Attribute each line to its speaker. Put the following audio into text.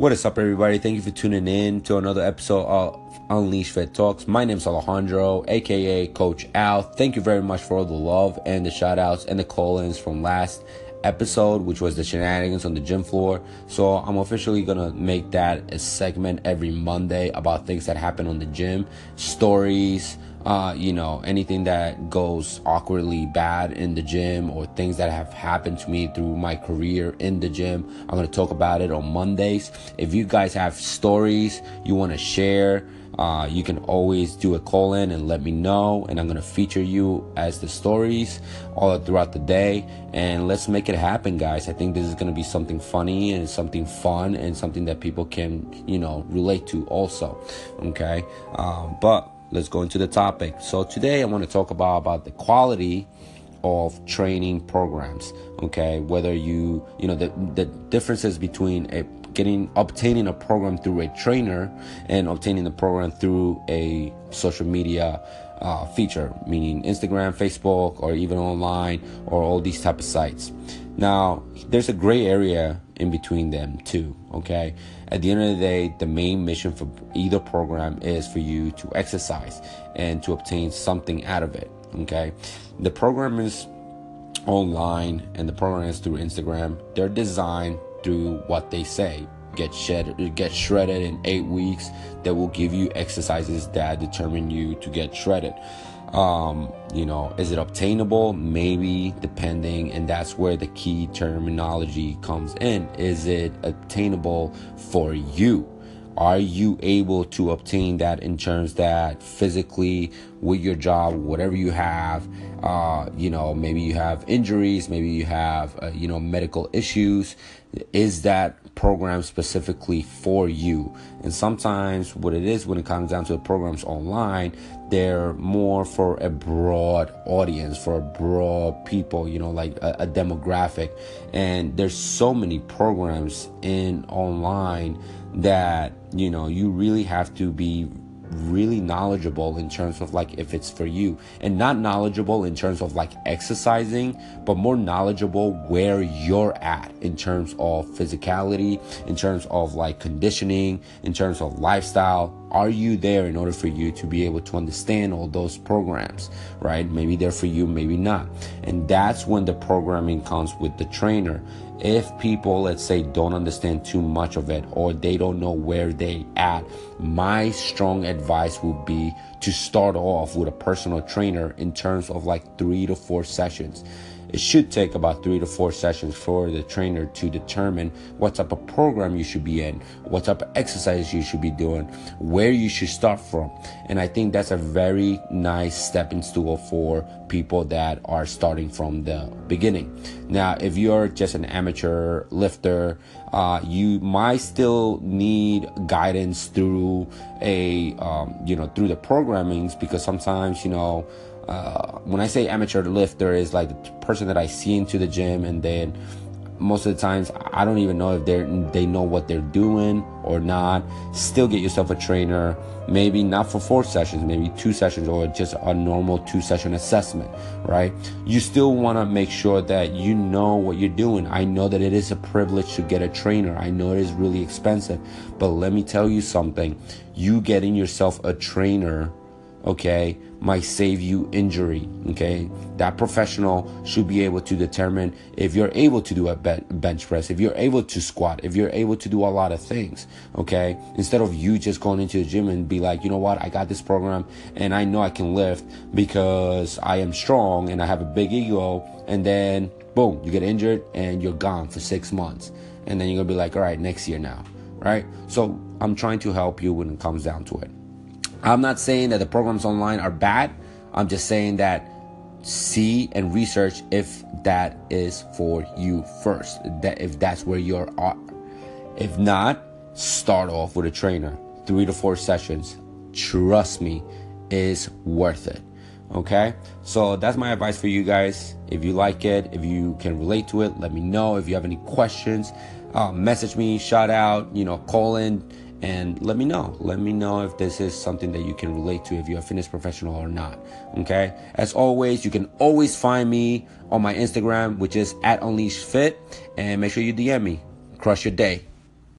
Speaker 1: What is up, everybody? Thank you for tuning in to another episode of Unleash Fit Talks. My name is Alejandro, aka Coach Al. Thank you very much for all the love and the shout outs and the call ins from last episode, which was the shenanigans on the gym floor. So I'm officially gonna make that a segment every Monday about things that happen on the gym, stories, uh, you know, anything that goes awkwardly bad in the gym or things that have happened to me through my career in the gym. I'm to talk about it on Mondays. If you guys have stories you want to share, uh, you can always do a call in and let me know, and I'm gonna feature you as the stories all throughout the day. And let's make it happen, guys. I think this is gonna be something funny and something fun and something that people can, you know, relate to also. Okay, um, but let's go into the topic. So today I want to talk about about the quality of training programs. Okay, whether you you know the the differences between a getting obtaining a program through a trainer and obtaining the program through a social media uh, feature, meaning Instagram, Facebook, or even online, or all these type of sites. Now, there's a gray area in between them too. Okay, at the end of the day, the main mission for either program is for you to exercise and to obtain something out of it. Okay, the program is online and the program is through Instagram. They're designed through what they say. Get shredded, get shredded in eight weeks. That will give you exercises that determine you to get shredded. Um, you know, is it obtainable? Maybe, depending, and that's where the key terminology comes in. Is it obtainable for you? Are you able to obtain that in terms that physically with your job, whatever you have, uh, you know, maybe you have injuries, maybe you have, uh, you know, medical issues. Is that program specifically for you. And sometimes what it is when it comes down to the programs online, they're more for a broad audience, for a broad people, you know, like a, a demographic. And there's so many programs in online that, you know, you really have to be really knowledgeable in terms of like if it's for you. And not knowledgeable in terms of like exercising but more knowledgeable where you're at in terms of physicality in terms of like conditioning in terms of lifestyle. Are you there in order for you to be able to understand all those programs right? Maybe they're for you maybe not. And that's when the programming comes with the trainer if people let's say don't understand too much of it or they don't know where they at my strong advice would be to start off with a personal trainer in terms of like three to four sessions it should take about three to four sessions for the trainer to determine what type of program you should be in, what type of exercise you should be doing, where you should start from. And I think that's a very nice stepping stool for people that are starting from the beginning. Now, if you're just an amateur lifter, uh, you might still need guidance through a, um, you know, through the programmings because sometimes, you know, uh, when I say amateur lifter is like the person that I see into the gym and then most of the times I don't even know if they they know what they're doing or not. Still get yourself a trainer, maybe not for four sessions, maybe two sessions or just a normal two session assessment, right? You still want to make sure that you know what you're doing. I know that it is a privilege to get a trainer. I know it is really expensive, but let me tell you something. You getting yourself a trainer okay, might save you injury. Okay, that professional should be able to determine if you're able to do a bench press, if you're able to squat, if you're able to do a lot of things. Okay, instead of you just going into the gym and be like, you know what, I got this program and I know I can lift because I am strong and I have a big ego, and then boom, you get injured and you're gone for six months, and then you're gonna be like, all right, next year now, right? So I'm trying to help you when it comes down to it. I'm not saying that the programs online are bad. I'm just saying that see and research if that is for you first. That if that's where you're at. If not, start off with a trainer. Three to four sessions. Trust me, is worth it. Okay, so that's my advice for you guys. If you like it, if you can relate to it, let me know. If you have any questions, uh, message me, shout out, you know, call in and let me know. Let me know if this is something that you can relate to, if you're a fitness professional or not. Okay. As always, you can always find me on my Instagram, which is at Unleash Fit, and make sure you DM me. Crush your day.